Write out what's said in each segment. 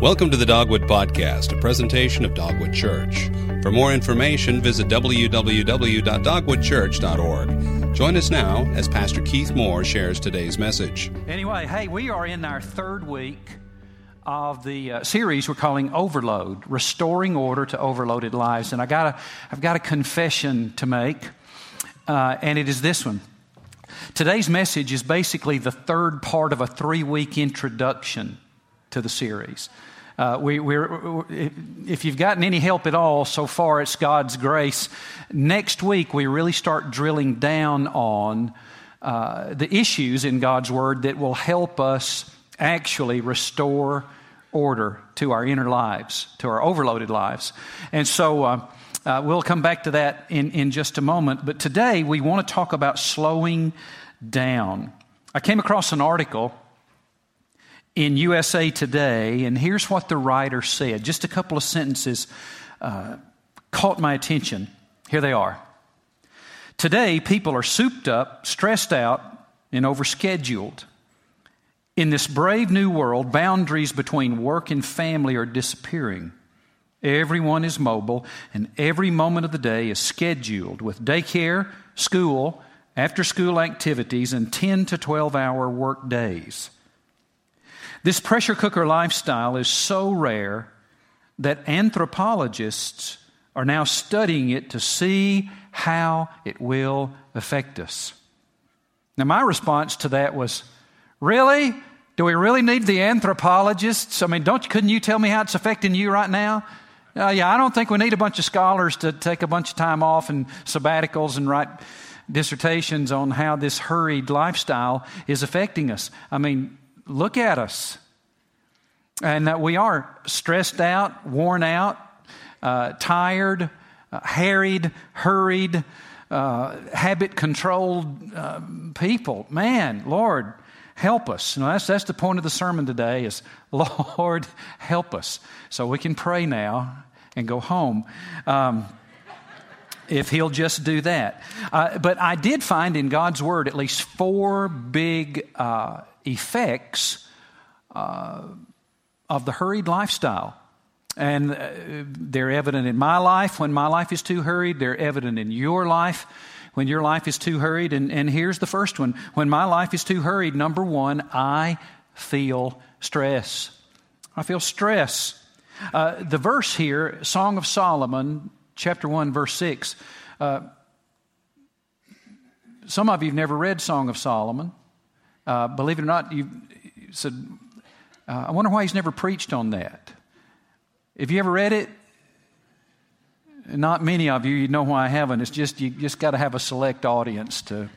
Welcome to the Dogwood Podcast, a presentation of Dogwood Church. For more information, visit www.dogwoodchurch.org. Join us now as Pastor Keith Moore shares today's message. Anyway, hey, we are in our third week of the uh, series we're calling Overload, Restoring Order to Overloaded Lives. And I got a, I've got a confession to make, uh, and it is this one. Today's message is basically the third part of a three week introduction to the series. Uh, we, if you've gotten any help at all so far, it's God's grace. Next week, we really start drilling down on uh, the issues in God's Word that will help us actually restore order to our inner lives, to our overloaded lives. And so uh, uh, we'll come back to that in, in just a moment. But today, we want to talk about slowing down. I came across an article in USA Today, and here's what the writer said. Just a couple of sentences uh, caught my attention. Here they are. Today, people are souped up, stressed out, and overscheduled. In this brave new world, boundaries between work and family are disappearing. Everyone is mobile, and every moment of the day is scheduled with daycare, school, after school activities, and 10 to 12 hour work days. This pressure cooker lifestyle is so rare that anthropologists are now studying it to see how it will affect us. Now, my response to that was, Really? Do we really need the anthropologists? I mean, don't, couldn't you tell me how it's affecting you right now? Uh, yeah, I don't think we need a bunch of scholars to take a bunch of time off and sabbaticals and write dissertations on how this hurried lifestyle is affecting us. I mean, look at us. And that we are stressed out, worn out, uh, tired, uh, harried, hurried, uh, habit controlled uh, people. Man, Lord, help us. That's, that's the point of the sermon today is, Lord, help us. So we can pray now and go home. Um, if he'll just do that. Uh, but I did find in God's Word at least four big uh, effects uh, of the hurried lifestyle. And uh, they're evident in my life when my life is too hurried, they're evident in your life when your life is too hurried. And, and here's the first one when my life is too hurried, number one, I feel stress. I feel stress. Uh, the verse here, Song of Solomon, chapter 1, verse 6. Uh, some of you have never read Song of Solomon. Uh, believe it or not, you said, uh, I wonder why he's never preached on that. Have you ever read it? Not many of you, you know why I haven't. It's just you just got to have a select audience to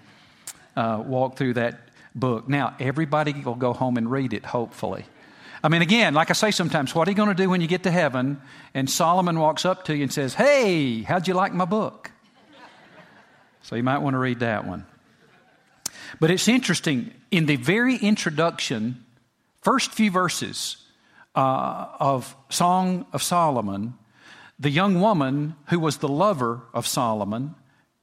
uh, walk through that book. Now, everybody will go home and read it, hopefully. I mean, again, like I say sometimes, what are you going to do when you get to heaven and Solomon walks up to you and says, Hey, how'd you like my book? So you might want to read that one. But it's interesting, in the very introduction, first few verses uh, of Song of Solomon, the young woman who was the lover of Solomon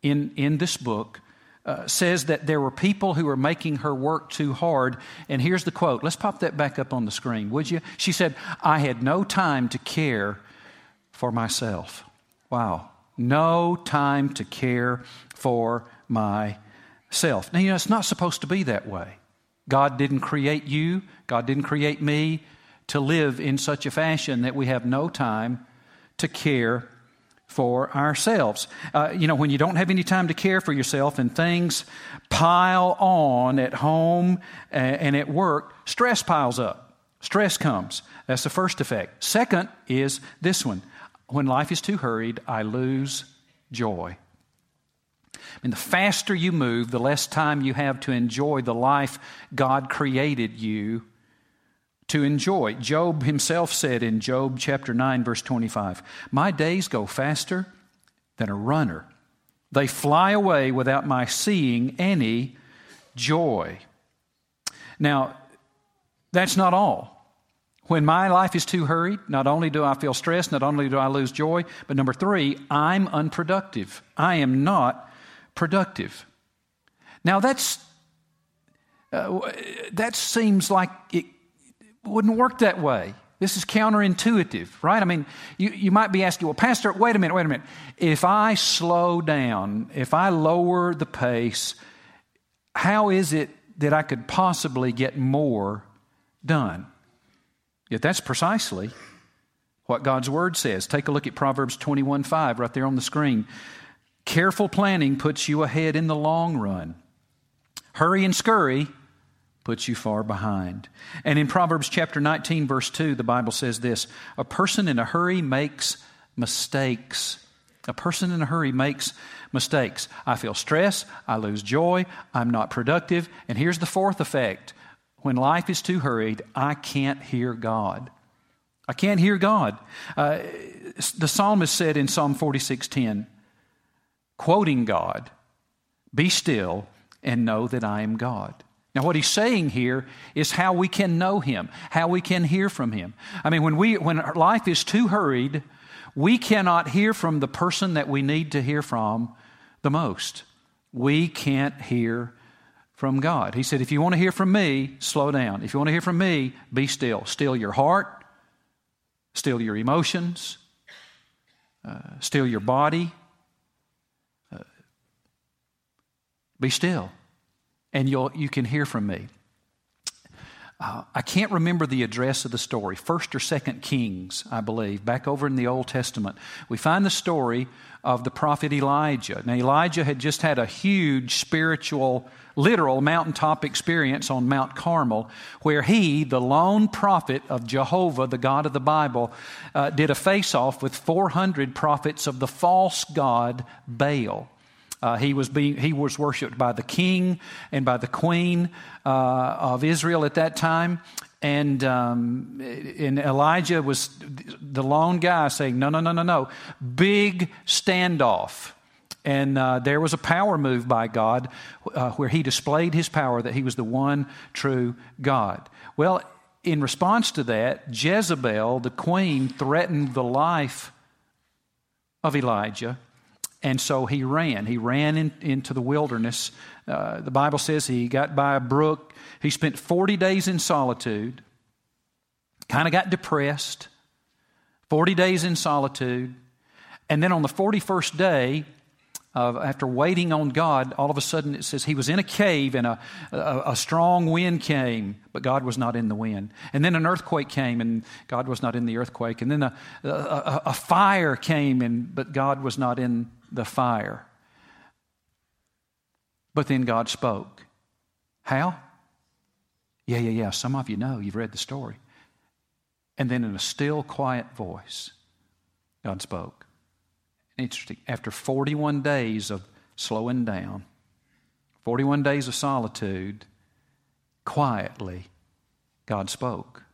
in, in this book uh, says that there were people who were making her work too hard. And here's the quote. Let's pop that back up on the screen, would you? She said, I had no time to care for myself. Wow. No time to care for myself. Now, you know, it's not supposed to be that way. God didn't create you, God didn't create me to live in such a fashion that we have no time to care for ourselves. Uh, you know, when you don't have any time to care for yourself and things pile on at home and at work, stress piles up. Stress comes. That's the first effect. Second is this one when life is too hurried, I lose joy. I mean, the faster you move, the less time you have to enjoy the life God created you to enjoy. Job himself said in Job chapter 9, verse 25, My days go faster than a runner. They fly away without my seeing any joy. Now, that's not all. When my life is too hurried, not only do I feel stressed, not only do I lose joy, but number three, I'm unproductive. I am not productive. Now, that's, uh, that seems like it wouldn't work that way. This is counterintuitive, right? I mean, you, you might be asking, well, Pastor, wait a minute, wait a minute. If I slow down, if I lower the pace, how is it that I could possibly get more done? Yet that's precisely what God's Word says. Take a look at Proverbs 21 5 right there on the screen. Careful planning puts you ahead in the long run. Hurry and scurry puts you far behind. And in Proverbs chapter 19, verse 2, the Bible says this A person in a hurry makes mistakes. A person in a hurry makes mistakes. I feel stress, I lose joy, I'm not productive. And here's the fourth effect when life is too hurried, I can't hear God. I can't hear God. Uh, the psalmist said in Psalm 46:10, quoting God, "Be still and know that I am God." Now, what he's saying here is how we can know him, how we can hear from him. I mean, when, we, when life is too hurried, we cannot hear from the person that we need to hear from the most. We can't hear from God. He said, if you want to hear from me, slow down. If you want to hear from me, be still. Still your heart, still your emotions, uh, still your body. Uh, be still and you'll, you can hear from me. Uh, I can't remember the address of the story, First or Second Kings, I believe, back over in the Old Testament. We find the story of the prophet Elijah. Now, Elijah had just had a huge spiritual, literal mountaintop experience on Mount Carmel, where he, the lone prophet of Jehovah, the God of the Bible, uh, did a face off with 400 prophets of the false god Baal. Uh, he, was being, he was worshiped by the king and by the queen uh, of Israel at that time. And, um, and Elijah was the lone guy saying, No, no, no, no, no. Big standoff. And uh, there was a power move by God uh, where he displayed his power that he was the one true God. Well, in response to that, Jezebel, the queen, threatened the life of Elijah and so he ran. He ran in, into the wilderness. Uh, the Bible says he got by a brook. He spent 40 days in solitude, kind of got depressed. 40 days in solitude. And then on the 41st day, uh, after waiting on God, all of a sudden it says he was in a cave and a, a, a, strong wind came, but God was not in the wind. And then an earthquake came and God was not in the earthquake. And then a, a, a fire came, and, but God was not in the fire. But then God spoke. How? Yeah, yeah, yeah. Some of you know, you've read the story. And then in a still, quiet voice, God spoke. Interesting. After 41 days of slowing down, 41 days of solitude, quietly, God spoke.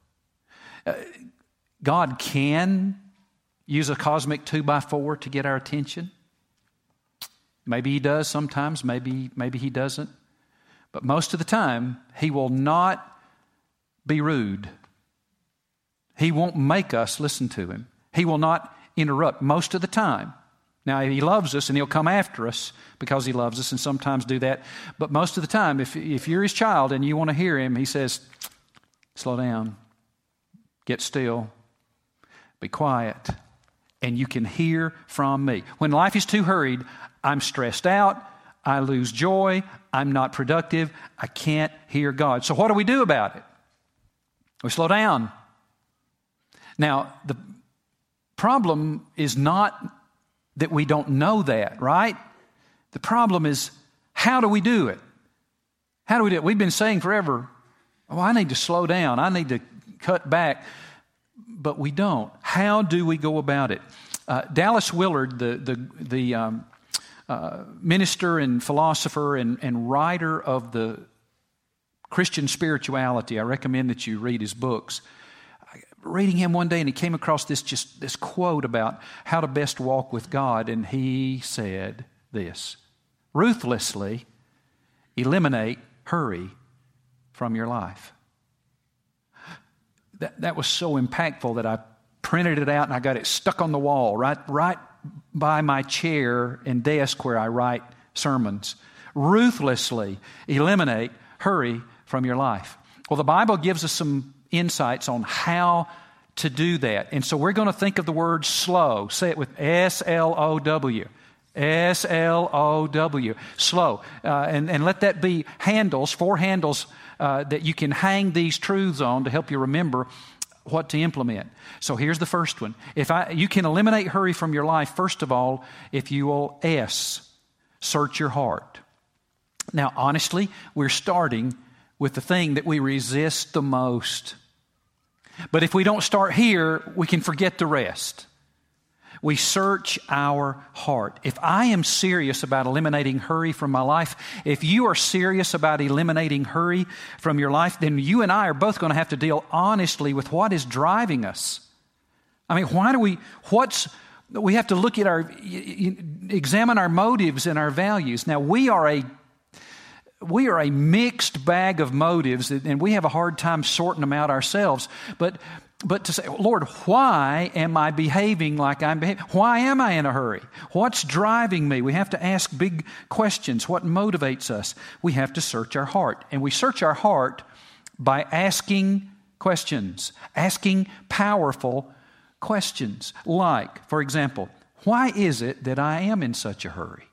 Uh, God can use a cosmic two by four to get our attention. Maybe he does sometimes, maybe, maybe he doesn't. But most of the time, he will not be rude. He won't make us listen to him. He will not interrupt most of the time. Now, he loves us and he'll come after us because he loves us and sometimes do that. But most of the time, if, if you're his child and you want to hear him, he says, slow down, get still, be quiet, and you can hear from me. When life is too hurried, I'm stressed out. I lose joy. I'm not productive. I can't hear God. So, what do we do about it? We slow down. Now, the problem is not that we don't know that, right? The problem is how do we do it? How do we do it? We've been saying forever, oh, I need to slow down. I need to cut back. But we don't. How do we go about it? Uh, Dallas Willard, the, the, the um, uh, minister and philosopher and, and writer of the Christian spirituality. I recommend that you read his books. Reading him one day, and he came across this just this quote about how to best walk with God, and he said this: ruthlessly eliminate hurry from your life. That, that was so impactful that I printed it out and I got it stuck on the wall right, right by my chair and desk where I write sermons. Ruthlessly eliminate hurry from your life. Well, the Bible gives us some insights on how to do that. And so we're going to think of the word slow. Say it with S L O W. S L O W. Slow. Uh, and, and let that be handles, four handles uh, that you can hang these truths on to help you remember what to implement. So here's the first one. If I, you can eliminate hurry from your life, first of all, if you will S, search your heart. Now, honestly, we're starting with the thing that we resist the most. But if we don't start here, we can forget the rest. We search our heart. If I am serious about eliminating hurry from my life, if you are serious about eliminating hurry from your life, then you and I are both going to have to deal honestly with what is driving us. I mean, why do we, what's, we have to look at our, examine our motives and our values. Now, we are a we are a mixed bag of motives and we have a hard time sorting them out ourselves but but to say, Lord, why am I behaving like I'm behaving? Why am I in a hurry? What's driving me? We have to ask big questions. What motivates us? We have to search our heart. And we search our heart by asking questions, asking powerful questions. Like, for example, why is it that I am in such a hurry?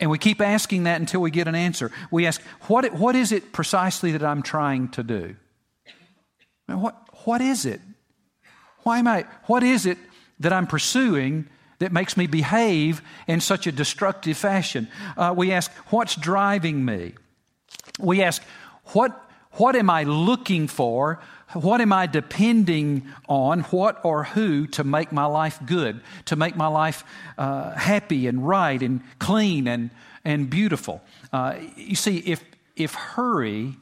And we keep asking that until we get an answer. We ask, what, what is it precisely that I'm trying to do? What, what is it? Why am I, what is it that I'm pursuing that makes me behave in such a destructive fashion? Uh, we ask, what's driving me? We ask, what, what am I looking for? What am I depending on? What or who to make my life good, to make my life uh, happy and right and clean and, and beautiful? Uh, you see, if, if hurry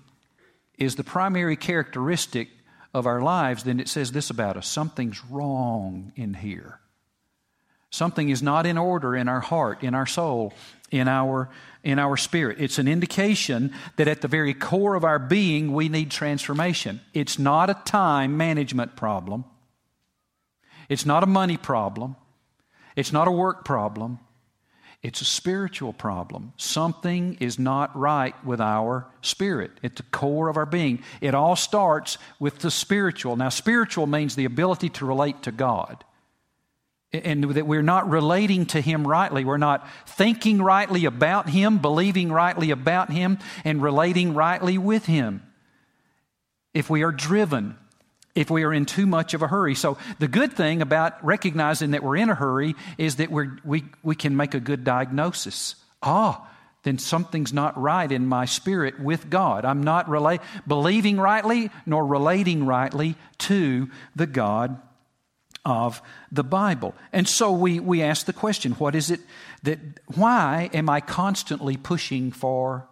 is the primary characteristic of our lives, then it says this about us something's wrong in here. Something is not in order in our heart, in our soul, in our, in our spirit. It's an indication that at the very core of our being, we need transformation. It's not a time management problem, it's not a money problem, it's not a work problem. It's a spiritual problem. Something is not right with our spirit at the core of our being. It all starts with the spiritual. Now, spiritual means the ability to relate to God. And that we're not relating to Him rightly. We're not thinking rightly about Him, believing rightly about Him, and relating rightly with Him. If we are driven if we are in too much of a hurry. So, the good thing about recognizing that we're in a hurry is that we're, we, we can make a good diagnosis. Ah, then something's not right in my spirit with God. I'm not rela- believing rightly nor relating rightly to the God of the Bible. And so we, we ask the question what is it that, why am I constantly pushing for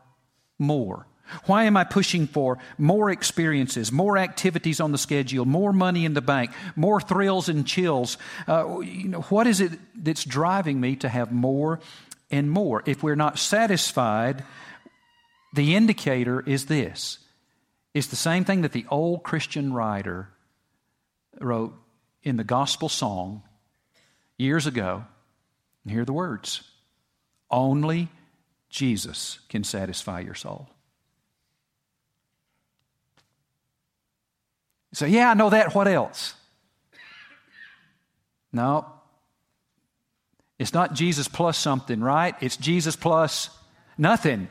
more? Why am I pushing for more experiences, more activities on the schedule, more money in the bank, more thrills and chills? Uh, you know, what is it that's driving me to have more and more? If we're not satisfied, the indicator is this it's the same thing that the old Christian writer wrote in the gospel song years ago. And here are the words Only Jesus can satisfy your soul. You say, Yeah, I know that. What else? No. It's not Jesus plus something, right? It's Jesus plus nothing.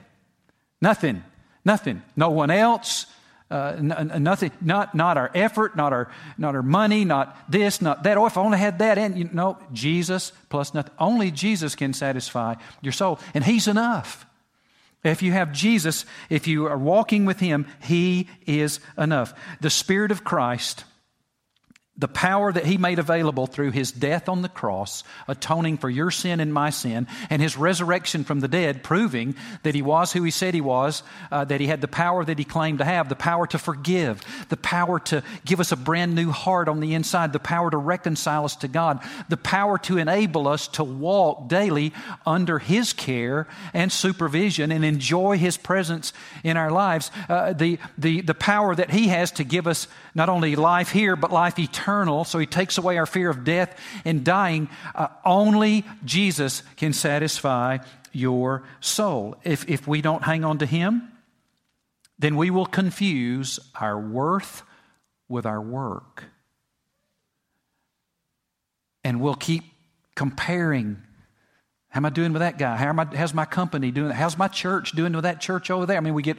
Nothing. Nothing. No one else. Uh, n- nothing. Not, not our effort, not our, not our money, not this, not that. Oh, if I only had that. And you know, Jesus plus nothing. Only Jesus can satisfy your soul, and He's enough. If you have Jesus, if you are walking with Him, He is enough. The Spirit of Christ the power that he made available through his death on the cross, atoning for your sin and my sin, and his resurrection from the dead, proving that he was who he said he was, uh, that he had the power that he claimed to have, the power to forgive, the power to give us a brand new heart on the inside, the power to reconcile us to God, the power to enable us to walk daily under his care and supervision and enjoy his presence in our lives, uh, the, the, the power that he has to give us not only life here, but life eternal. So he takes away our fear of death and dying. Uh, only Jesus can satisfy your soul. If, if we don't hang on to him, then we will confuse our worth with our work. And we'll keep comparing. How am I doing with that guy? How am I, how's my company doing? How's my church doing with that church over there? I mean, we get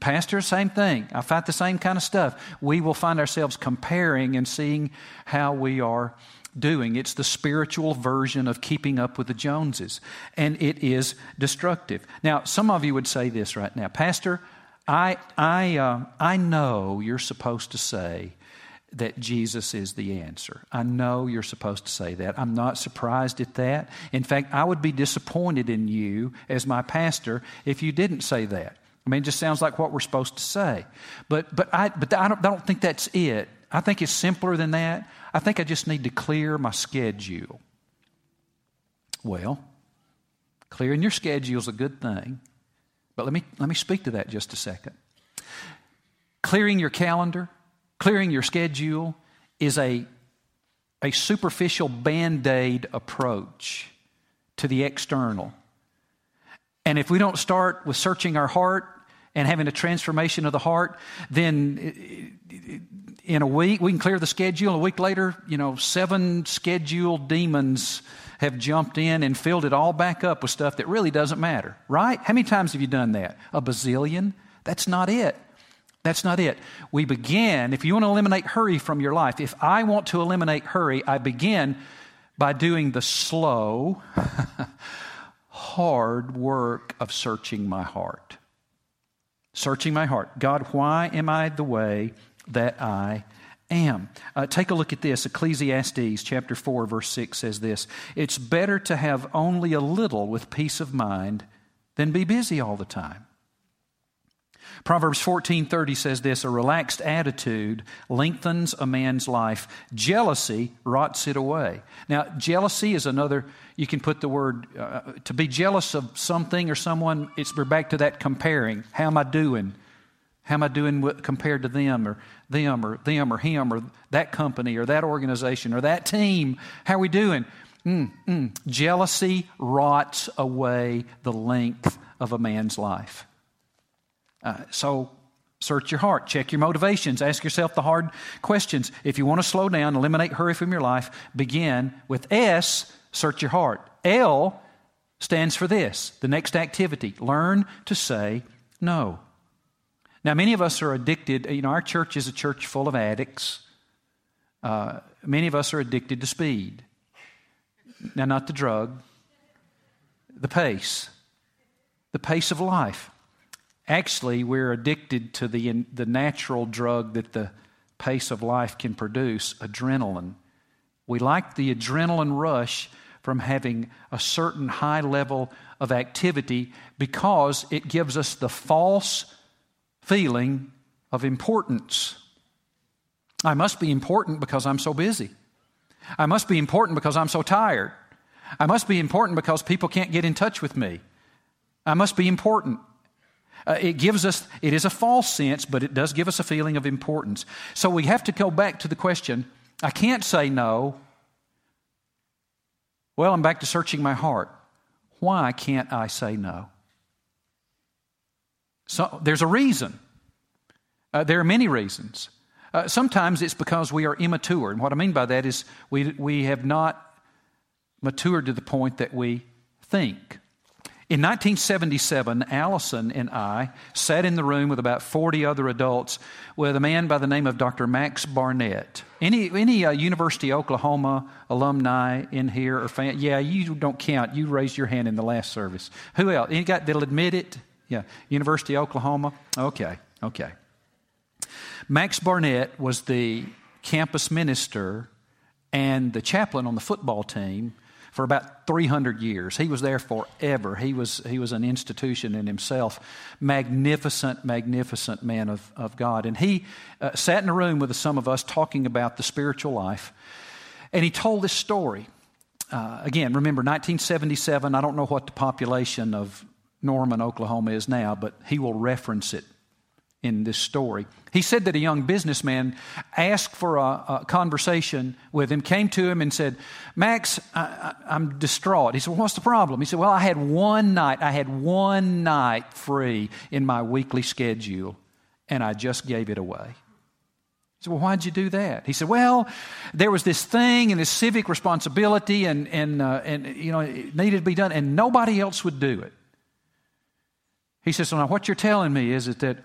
pastor, same thing. I fight the same kind of stuff. We will find ourselves comparing and seeing how we are doing. It's the spiritual version of keeping up with the Joneses, and it is destructive. Now, some of you would say this right now, Pastor. I I uh, I know you're supposed to say that Jesus is the answer. I know you're supposed to say that. I'm not surprised at that. In fact, I would be disappointed in you as my pastor if you didn't say that. I mean, it just sounds like what we're supposed to say. But, but, I, but I, don't, I don't think that's it. I think it's simpler than that. I think I just need to clear my schedule. Well, clearing your schedule is a good thing. But let me, let me speak to that just a second. Clearing your calendar, Clearing your schedule is a, a superficial band aid approach to the external. And if we don't start with searching our heart and having a transformation of the heart, then in a week, we can clear the schedule. A week later, you know, seven scheduled demons have jumped in and filled it all back up with stuff that really doesn't matter, right? How many times have you done that? A bazillion? That's not it. That's not it. We begin, if you want to eliminate hurry from your life, if I want to eliminate hurry, I begin by doing the slow, hard work of searching my heart. Searching my heart. God, why am I the way that I am? Uh, take a look at this. Ecclesiastes chapter 4, verse 6 says this It's better to have only a little with peace of mind than be busy all the time. Proverbs 14:30 says this, a relaxed attitude lengthens a man's life. Jealousy rots it away. Now, jealousy is another you can put the word uh, to be jealous of something or someone, it's we're back to that comparing. How am I doing? How am I doing with, compared to them or them or them or him or that company or that organization or that team? How are we doing? Mm, mm. Jealousy rots away the length of a man's life. Uh, so search your heart, check your motivations, ask yourself the hard questions. If you want to slow down, eliminate hurry from your life, begin with S, search your heart. L stands for this the next activity learn to say no. Now, many of us are addicted. You know, our church is a church full of addicts. Uh, many of us are addicted to speed. Now, not the drug, the pace, the pace of life. Actually, we're addicted to the, the natural drug that the pace of life can produce adrenaline. We like the adrenaline rush from having a certain high level of activity because it gives us the false feeling of importance. I must be important because I'm so busy. I must be important because I'm so tired. I must be important because people can't get in touch with me. I must be important. Uh, it gives us, it is a false sense, but it does give us a feeling of importance. So we have to go back to the question I can't say no. Well, I'm back to searching my heart. Why can't I say no? So there's a reason. Uh, there are many reasons. Uh, sometimes it's because we are immature. And what I mean by that is we, we have not matured to the point that we think. In 1977, Allison and I sat in the room with about 40 other adults with a man by the name of Dr. Max Barnett. Any, any uh, University of Oklahoma alumni in here or fan? Yeah, you don't count. You raised your hand in the last service. Who else? Any guy that'll admit it? Yeah, University of Oklahoma? Okay, okay. Max Barnett was the campus minister and the chaplain on the football team for about 300 years. He was there forever. He was, he was an institution in himself. Magnificent, magnificent man of, of God. And he uh, sat in a room with some of us talking about the spiritual life. And he told this story. Uh, again, remember 1977. I don't know what the population of Norman, Oklahoma is now, but he will reference it in this story. He said that a young businessman asked for a, a conversation with him, came to him and said, Max, I, am distraught. He said, well, What's the problem? He said, Well, I had one night, I had one night free in my weekly schedule, and I just gave it away. He said, Well, why'd you do that? He said, Well, there was this thing and this civic responsibility, and, and, uh, and you know, it needed to be done, and nobody else would do it. He says, So now what you're telling me is that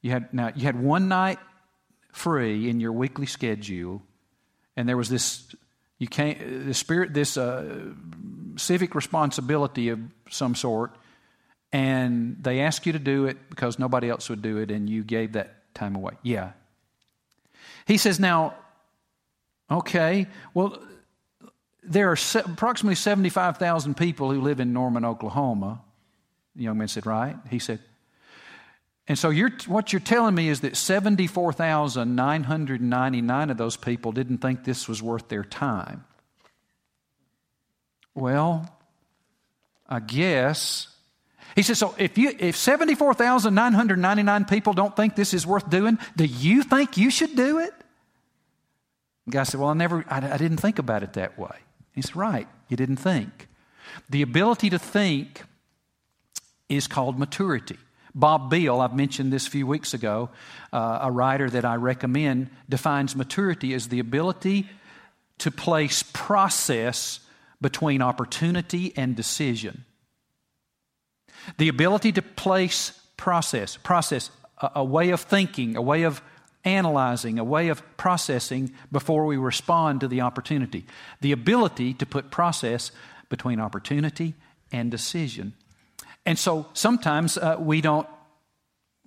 you had, now, you had one night free in your weekly schedule, and there was this, you can't, the spirit, this uh, civic responsibility of some sort, and they asked you to do it because nobody else would do it, and you gave that time away. Yeah, he says, now, okay, well, there are se- approximately 75,000 people who live in Norman, Oklahoma. The young man said, right? He said, and so you're, what you're telling me is that 74,999 of those people didn't think this was worth their time. Well, I guess. He says, so if, you, if 74,999 people don't think this is worth doing, do you think you should do it? The guy said, Well, I never, I, I didn't think about it that way. He said, Right, you didn't think. The ability to think is called maturity. Bob Biehl, I've mentioned this a few weeks ago, uh, a writer that I recommend, defines maturity as the ability to place process between opportunity and decision. The ability to place process, process, a, a way of thinking, a way of analyzing, a way of processing before we respond to the opportunity. The ability to put process between opportunity and decision. And so sometimes uh, we don't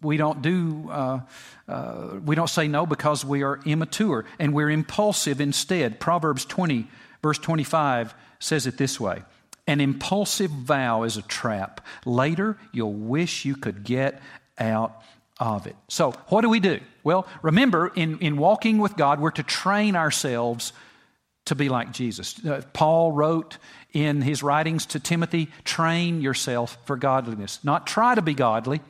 we don't do uh, uh, we don't say no because we are immature and we're impulsive instead proverbs 20 verse 25 says it this way an impulsive vow is a trap later you'll wish you could get out of it. So, what do we do? Well, remember, in, in walking with God, we're to train ourselves to be like Jesus. Uh, Paul wrote in his writings to Timothy train yourself for godliness. Not try to be godly,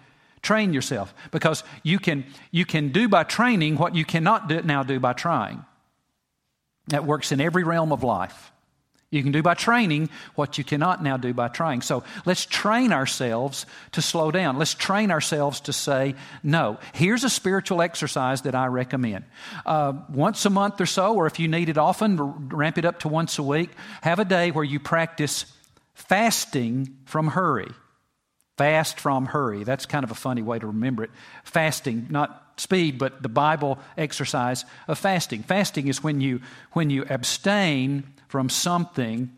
train yourself. Because you can, you can do by training what you cannot do, now do by trying. That works in every realm of life. You can do by training what you cannot now do by trying. So let's train ourselves to slow down. Let's train ourselves to say no. Here's a spiritual exercise that I recommend. Uh, once a month or so, or if you need it often, ramp it up to once a week. Have a day where you practice fasting from hurry. Fast from hurry. That's kind of a funny way to remember it. Fasting, not speed, but the Bible exercise of fasting. Fasting is when you, when you abstain from something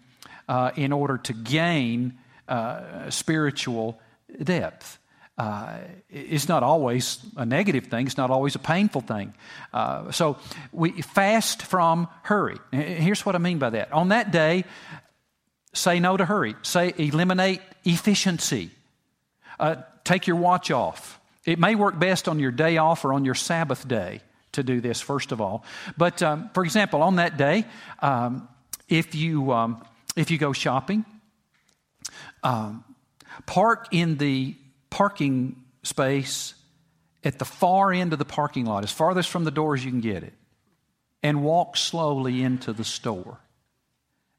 uh, in order to gain uh, spiritual depth. Uh, it's not always a negative thing, it's not always a painful thing. Uh, so we fast from hurry. Here's what I mean by that. On that day, say no to hurry, say eliminate efficiency, uh, take your watch off. It may work best on your day off or on your Sabbath day to do this, first of all. But um, for example, on that day, um, if you, um, if you go shopping, um, park in the parking space at the far end of the parking lot, as farthest from the door as you can get it, and walk slowly into the store.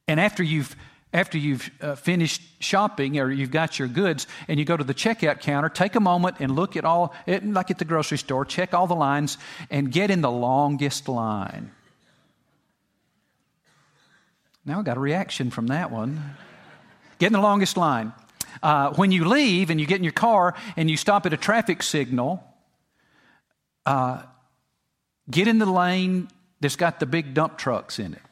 And after you've after you've uh, finished shopping or you've got your goods and you go to the checkout counter, take a moment and look at all, like at the grocery store, check all the lines and get in the longest line. Now I got a reaction from that one. Get in the longest line. Uh, when you leave and you get in your car and you stop at a traffic signal, uh, get in the lane that's got the big dump trucks in it.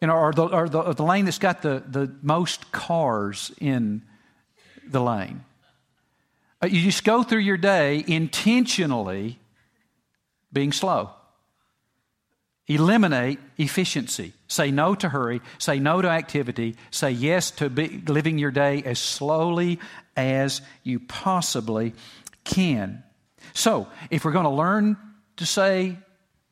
You know, or the, or the, or the lane that's got the, the most cars in the lane. Uh, you just go through your day intentionally being slow. Eliminate efficiency. Say no to hurry. Say no to activity. Say yes to living your day as slowly as you possibly can. So, if we're going to learn to say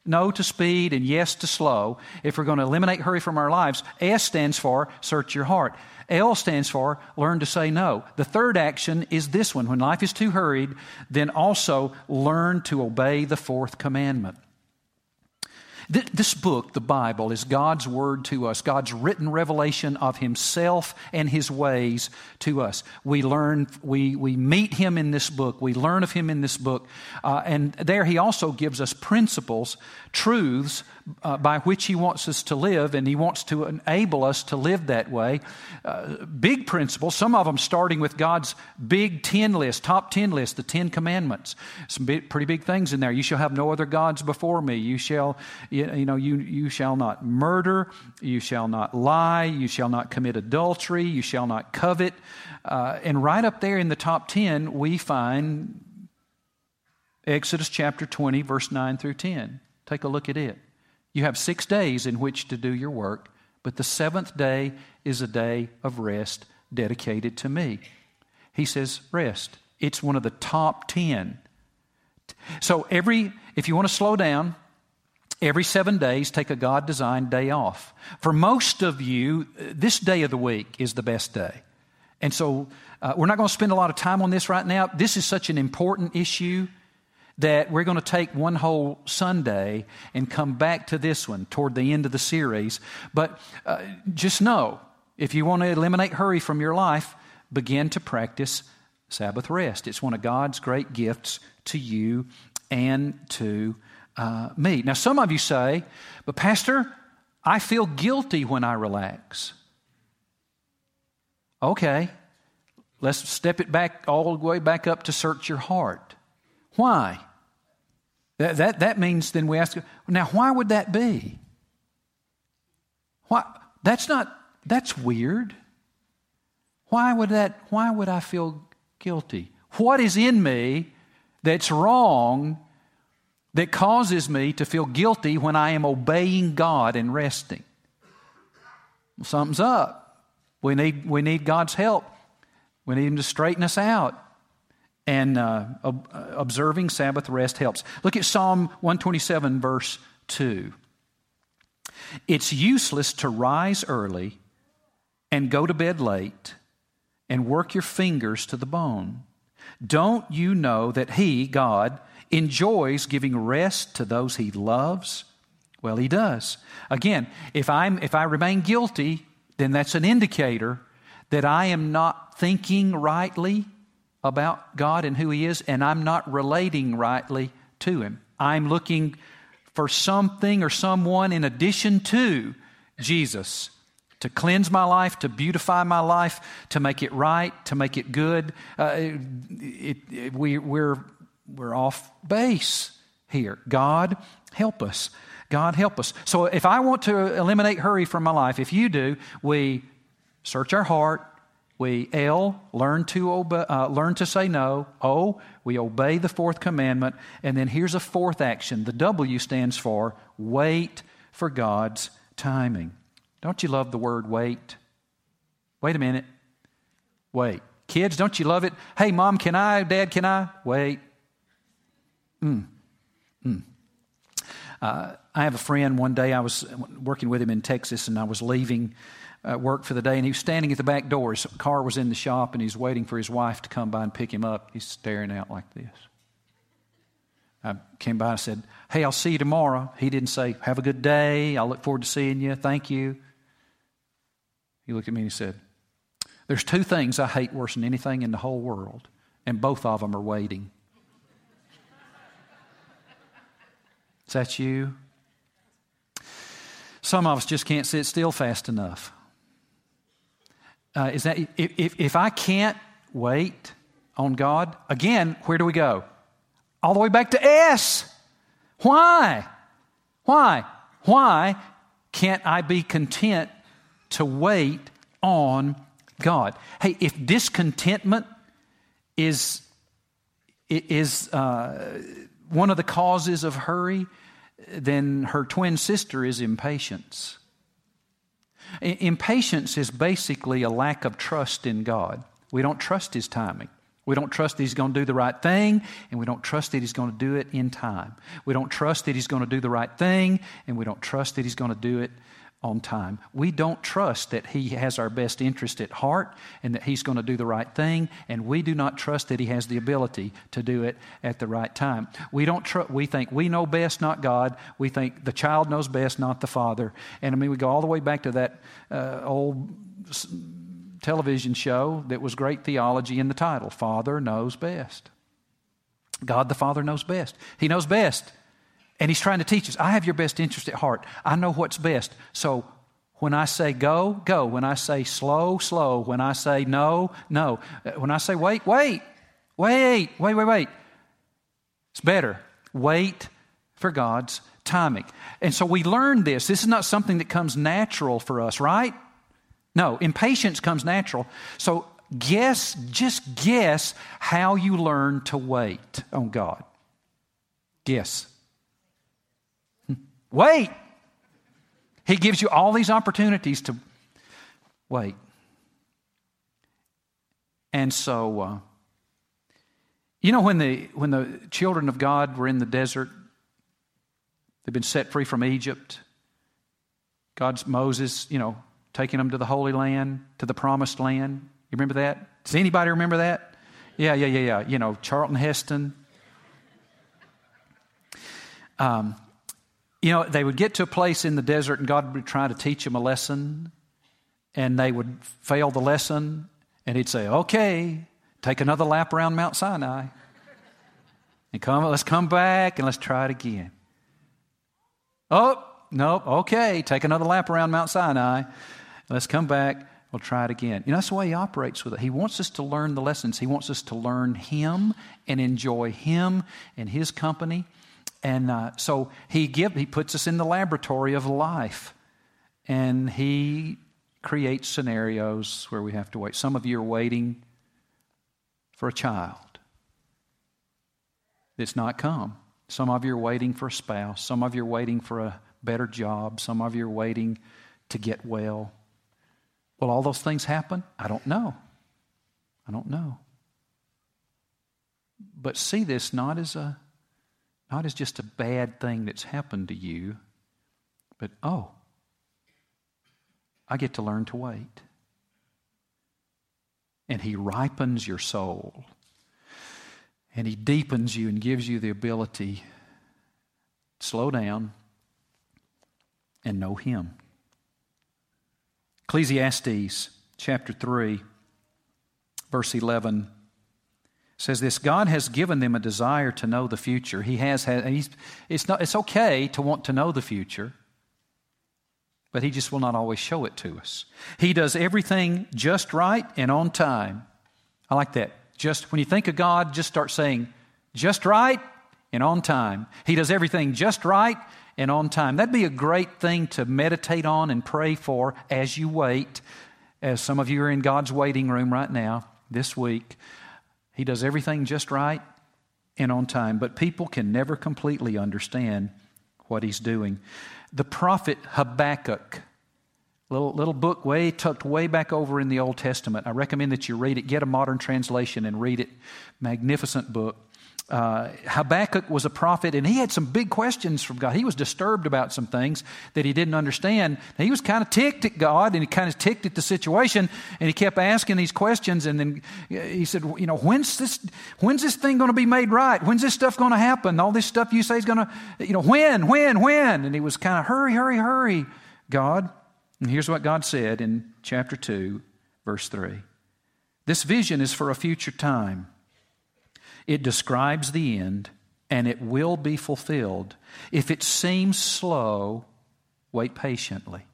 no to speed and yes to slow, if we're going to eliminate hurry from our lives, S stands for search your heart. L stands for learn to say no. The third action is this one. When life is too hurried, then also learn to obey the fourth commandment. This book, the Bible, is God's word to us, God's written revelation of Himself and His ways to us. We learn, we, we meet Him in this book, we learn of Him in this book, uh, and there He also gives us principles, truths uh, by which He wants us to live, and He wants to enable us to live that way. Uh, big principles, some of them starting with God's big 10 list, top 10 list, the 10 commandments. Some big, pretty big things in there. You shall have no other gods before me. You shall you, you know, you, you shall not murder, you shall not lie, you shall not commit adultery, you shall not covet. Uh, and right up there in the top 10, we find Exodus chapter 20, verse 9 through 10. Take a look at it. You have six days in which to do your work, but the seventh day is a day of rest dedicated to me. He says, rest. It's one of the top 10. So, every, if you want to slow down, Every seven days, take a God designed day off. For most of you, this day of the week is the best day. And so uh, we're not going to spend a lot of time on this right now. This is such an important issue that we're going to take one whole Sunday and come back to this one toward the end of the series. But uh, just know if you want to eliminate hurry from your life, begin to practice Sabbath rest. It's one of God's great gifts to you and to uh, me. Now, some of you say, but Pastor, I feel guilty when I relax. Okay, let's step it back all the way back up to search your heart. Why? That, that, that means then we ask, now, why would that be? Why? That's not, that's weird. Why would that, why would I feel guilty? What is in me that's wrong that causes me to feel guilty when I am obeying God and resting. Well, something's up. We need, we need God's help. We need Him to straighten us out. And uh, ob- observing Sabbath rest helps. Look at Psalm 127, verse 2. It's useless to rise early and go to bed late and work your fingers to the bone. Don't you know that He, God, enjoys giving rest to those he loves? Well, he does. Again, if, I'm, if I remain guilty, then that's an indicator that I am not thinking rightly about God and who He is, and I'm not relating rightly to Him. I'm looking for something or someone in addition to Jesus to cleanse my life, to beautify my life, to make it right, to make it good. Uh, it, it, we, we're we're off base here. God, help us. God, help us. So if I want to eliminate hurry from my life, if you do, we search our heart. We L learn to uh, learn to say no. O we obey the fourth commandment, and then here's a fourth action. The W stands for wait for God's timing. Don't you love the word wait? Wait a minute. Wait. Kids, don't you love it? Hey, mom, can I? Dad, can I? Wait. Mm. Mm. Uh, I have a friend. One day I was working with him in Texas, and I was leaving uh, work for the day, and he was standing at the back door. His car was in the shop, and he's waiting for his wife to come by and pick him up. He's staring out like this. I came by and said, Hey, I'll see you tomorrow. He didn't say, Have a good day. I look forward to seeing you. Thank you. He looked at me and he said, There's two things I hate worse than anything in the whole world, and both of them are waiting. Is that you? Some of us just can't sit still fast enough. Uh, is that if, if I can't wait on God, again, where do we go? All the way back to S. Why? Why? Why can't I be content to wait on God? Hey, if discontentment is is uh, one of the causes of hurry, then her twin sister is impatience. Impatience is basically a lack of trust in God. We don't trust His timing. We don't trust that He's going to do the right thing, and we don't trust that He's going to do it in time. We don't trust that He's going to do the right thing, and we don't trust that He's going to do it on time. We don't trust that He has our best interest at heart and that He's going to do the right thing, and we do not trust that He has the ability to do it at the right time. We don't tr- we think we know best, not God. We think the child knows best, not the father. And I mean, we go all the way back to that uh, old television show that was great theology in the title Father Knows Best. God the Father knows best. He knows best. And He's trying to teach us I have your best interest at heart. I know what's best. So when I say go, go. When I say slow, slow. When I say no, no. Uh, when I say wait, wait, wait, wait, wait, wait. It's better. Wait for God's timing. And so we learn this. This is not something that comes natural for us, right? No, impatience comes natural. So guess, just guess how you learn to wait on God. Guess. Wait. He gives you all these opportunities to wait. And so, uh, you know, when the, when the children of God were in the desert, they've been set free from Egypt. God's Moses, you know, taking them to the Holy Land, to the Promised Land. You remember that? Does anybody remember that? Yeah, yeah, yeah, yeah. You know, Charlton Heston. Um, you know, they would get to a place in the desert and God would try to teach them a lesson, and they would fail the lesson, and He'd say, Okay, take another lap around Mount Sinai. And come, let's come back and let's try it again. Oh, no, okay, take another lap around Mount Sinai. Let's come back. We'll try it again. You know, that's the way he operates with it. He wants us to learn the lessons. He wants us to learn him and enjoy him and his company. And uh, so he give, he puts us in the laboratory of life, and he creates scenarios where we have to wait. Some of you are waiting for a child that's not come. Some of you are waiting for a spouse. Some of you are waiting for a better job. Some of you are waiting to get well. Will all those things happen? I don't know. I don't know. But see this not as a not as just a bad thing that's happened to you, but oh, I get to learn to wait. And he ripens your soul. And he deepens you and gives you the ability to slow down and know him. Ecclesiastes chapter 3, verse 11 says this God has given them a desire to know the future. He has had, it's, not, it's okay to want to know the future, but He just will not always show it to us. He does everything just right and on time. I like that. Just when you think of God, just start saying, just right and on time. He does everything just right and on time. That'd be a great thing to meditate on and pray for as you wait, as some of you are in God's waiting room right now this week. He does everything just right and on time, but people can never completely understand what he's doing. The prophet Habakkuk, little, little book way tucked way back over in the Old Testament. I recommend that you read it. Get a modern translation and read it. Magnificent book uh, Habakkuk was a prophet and he had some big questions from God. He was disturbed about some things that he didn't understand. he was kind of ticked at God and he kind of ticked at the situation and he kept asking these questions. And then he said, You know, when's this, when's this thing going to be made right? When's this stuff going to happen? All this stuff you say is going to, you know, when, when, when? And he was kind of, Hurry, hurry, hurry, God. And here's what God said in chapter 2, verse 3 This vision is for a future time it describes the end, and it will be fulfilled. If it seems slow, wait patiently,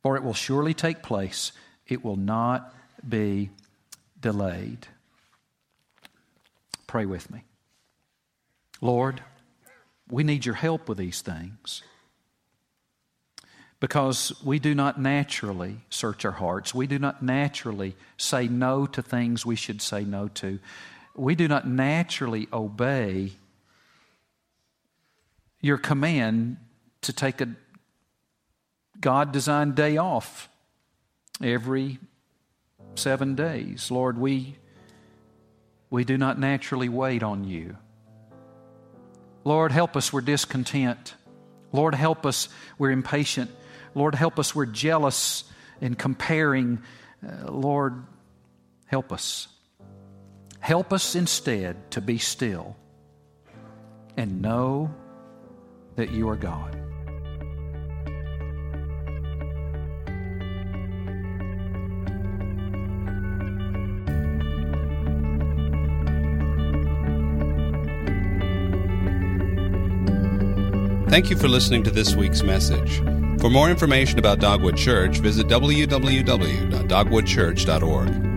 for it will surely take place. It will not be delayed. Pray with me. Lord, we need your help with these things because we do not naturally search our hearts. We do not naturally say no to things we should say no to we do not naturally obey your command to take a God designed day off every seven days. Lord, we, we do not naturally wait on you. Lord, help us, we're discontent. Lord, help us, we're impatient. Lord, help us. We're jealous and comparing. Uh, Lord, help us. Help us instead to be still and know that you are God. Thank you for listening to this week's message. For more information about Dogwood Church, visit www.dogwoodchurch.org.